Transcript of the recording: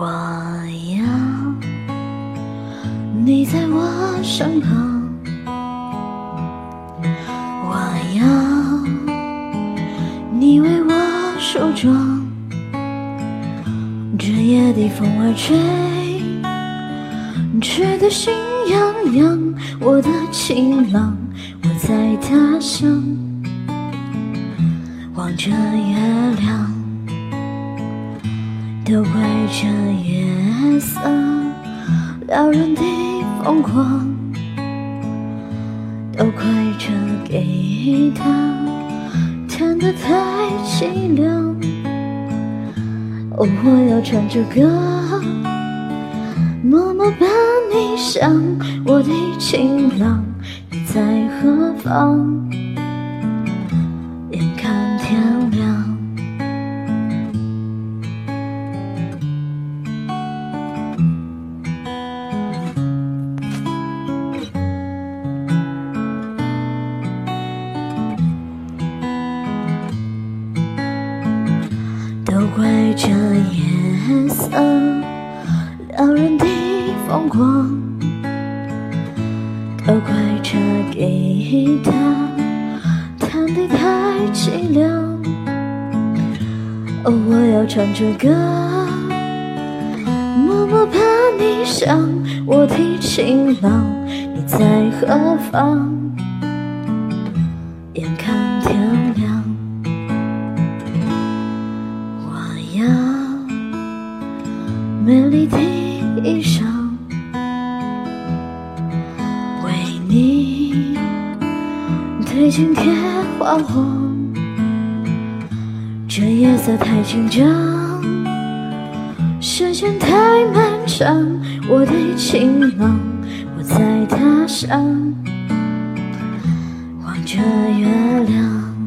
我要你在我身旁，我要你为我梳妆。这夜的风儿吹，吹得心痒痒。我的情郎，我在他乡，望着月亮。都怪这夜色撩人的疯狂，都怪这吉他弹得太凄凉。哦，我要唱着歌，默默把你想，我的情郎，你在何方？都怪这夜色撩人的疯狂，都怪这吉他弹得太凄凉。哦，我要唱着歌，默默把你想，我的情郎，你在何方？眼看天美丽的衣裳，为你对镜贴花黄。这夜色太紧张，时间太漫长。我的情郎，我在他乡，望着月亮。